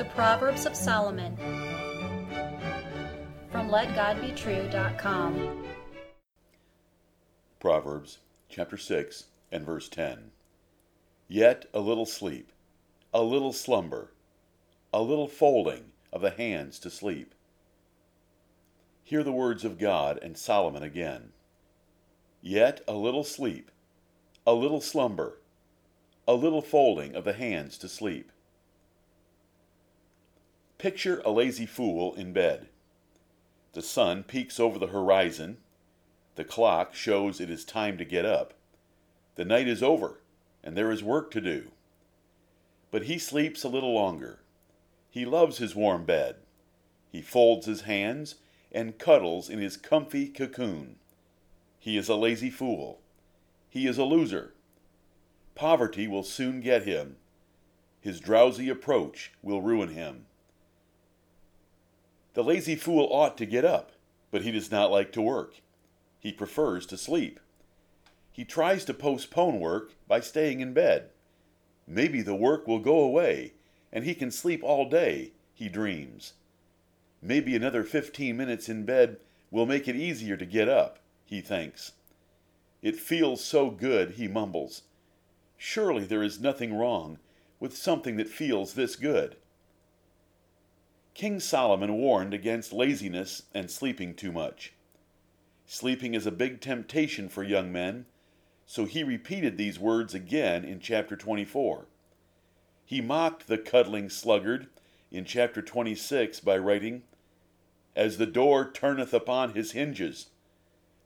The Proverbs of Solomon from LetGodBetrue.com. Proverbs chapter 6 and verse 10. Yet a little sleep, a little slumber, a little folding of the hands to sleep. Hear the words of God and Solomon again. Yet a little sleep, a little slumber, a little folding of the hands to sleep. Picture a lazy fool in bed. The sun peeks over the horizon. The clock shows it is time to get up. The night is over, and there is work to do. But he sleeps a little longer. He loves his warm bed. He folds his hands and cuddles in his comfy cocoon. He is a lazy fool. He is a loser. Poverty will soon get him. His drowsy approach will ruin him. The lazy fool ought to get up, but he does not like to work. He prefers to sleep. He tries to postpone work by staying in bed. Maybe the work will go away and he can sleep all day, he dreams. Maybe another 15 minutes in bed will make it easier to get up, he thinks. It feels so good, he mumbles. Surely there is nothing wrong with something that feels this good. King Solomon warned against laziness and sleeping too much. Sleeping is a big temptation for young men, so he repeated these words again in chapter 24. He mocked the cuddling sluggard in chapter 26 by writing, As the door turneth upon his hinges,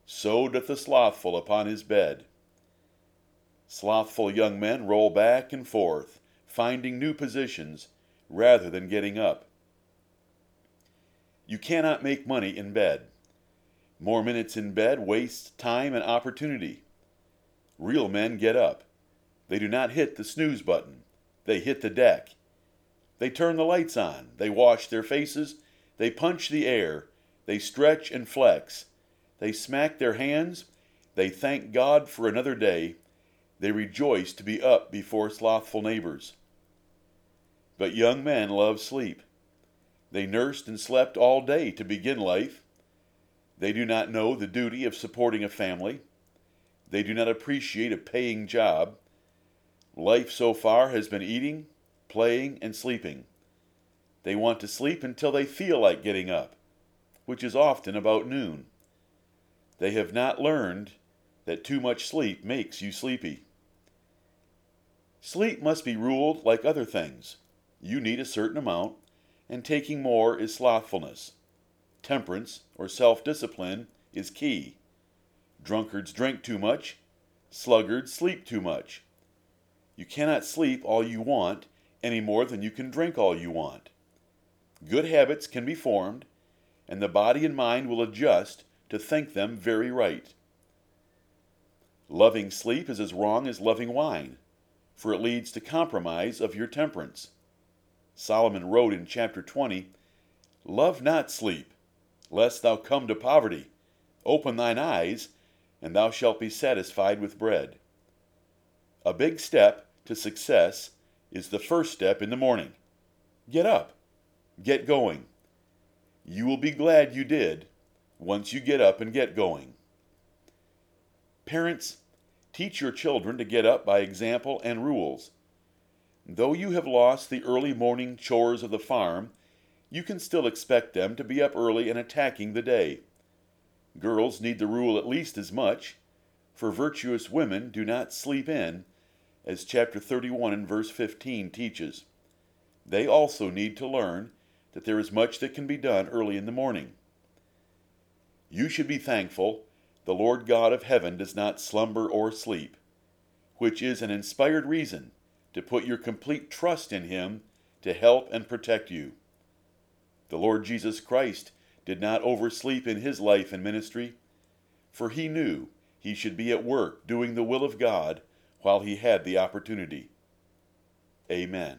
so doth the slothful upon his bed. Slothful young men roll back and forth, finding new positions rather than getting up. You cannot make money in bed. More minutes in bed waste time and opportunity. Real men get up. They do not hit the snooze button. They hit the deck. They turn the lights on. They wash their faces. They punch the air. They stretch and flex. They smack their hands. They thank God for another day. They rejoice to be up before slothful neighbors. But young men love sleep. They nursed and slept all day to begin life. They do not know the duty of supporting a family. They do not appreciate a paying job. Life so far has been eating, playing, and sleeping. They want to sleep until they feel like getting up, which is often about noon. They have not learned that too much sleep makes you sleepy. Sleep must be ruled like other things. You need a certain amount, and taking more is slothfulness. Temperance, or self discipline, is key. Drunkards drink too much, sluggards sleep too much. You cannot sleep all you want any more than you can drink all you want. Good habits can be formed, and the body and mind will adjust to think them very right. Loving sleep is as wrong as loving wine, for it leads to compromise of your temperance. Solomon wrote in chapter 20 Love not sleep, lest thou come to poverty. Open thine eyes, and thou shalt be satisfied with bread. A big step to success is the first step in the morning. Get up, get going. You will be glad you did once you get up and get going. Parents, teach your children to get up by example and rules. Though you have lost the early morning chores of the farm, you can still expect them to be up early and attacking the day. Girls need the rule at least as much, for virtuous women do not sleep in, as chapter 31 and verse 15 teaches. They also need to learn that there is much that can be done early in the morning. You should be thankful the Lord God of heaven does not slumber or sleep, which is an inspired reason to put your complete trust in Him to help and protect you. The Lord Jesus Christ did not oversleep in His life and ministry, for He knew He should be at work doing the will of God while He had the opportunity. Amen.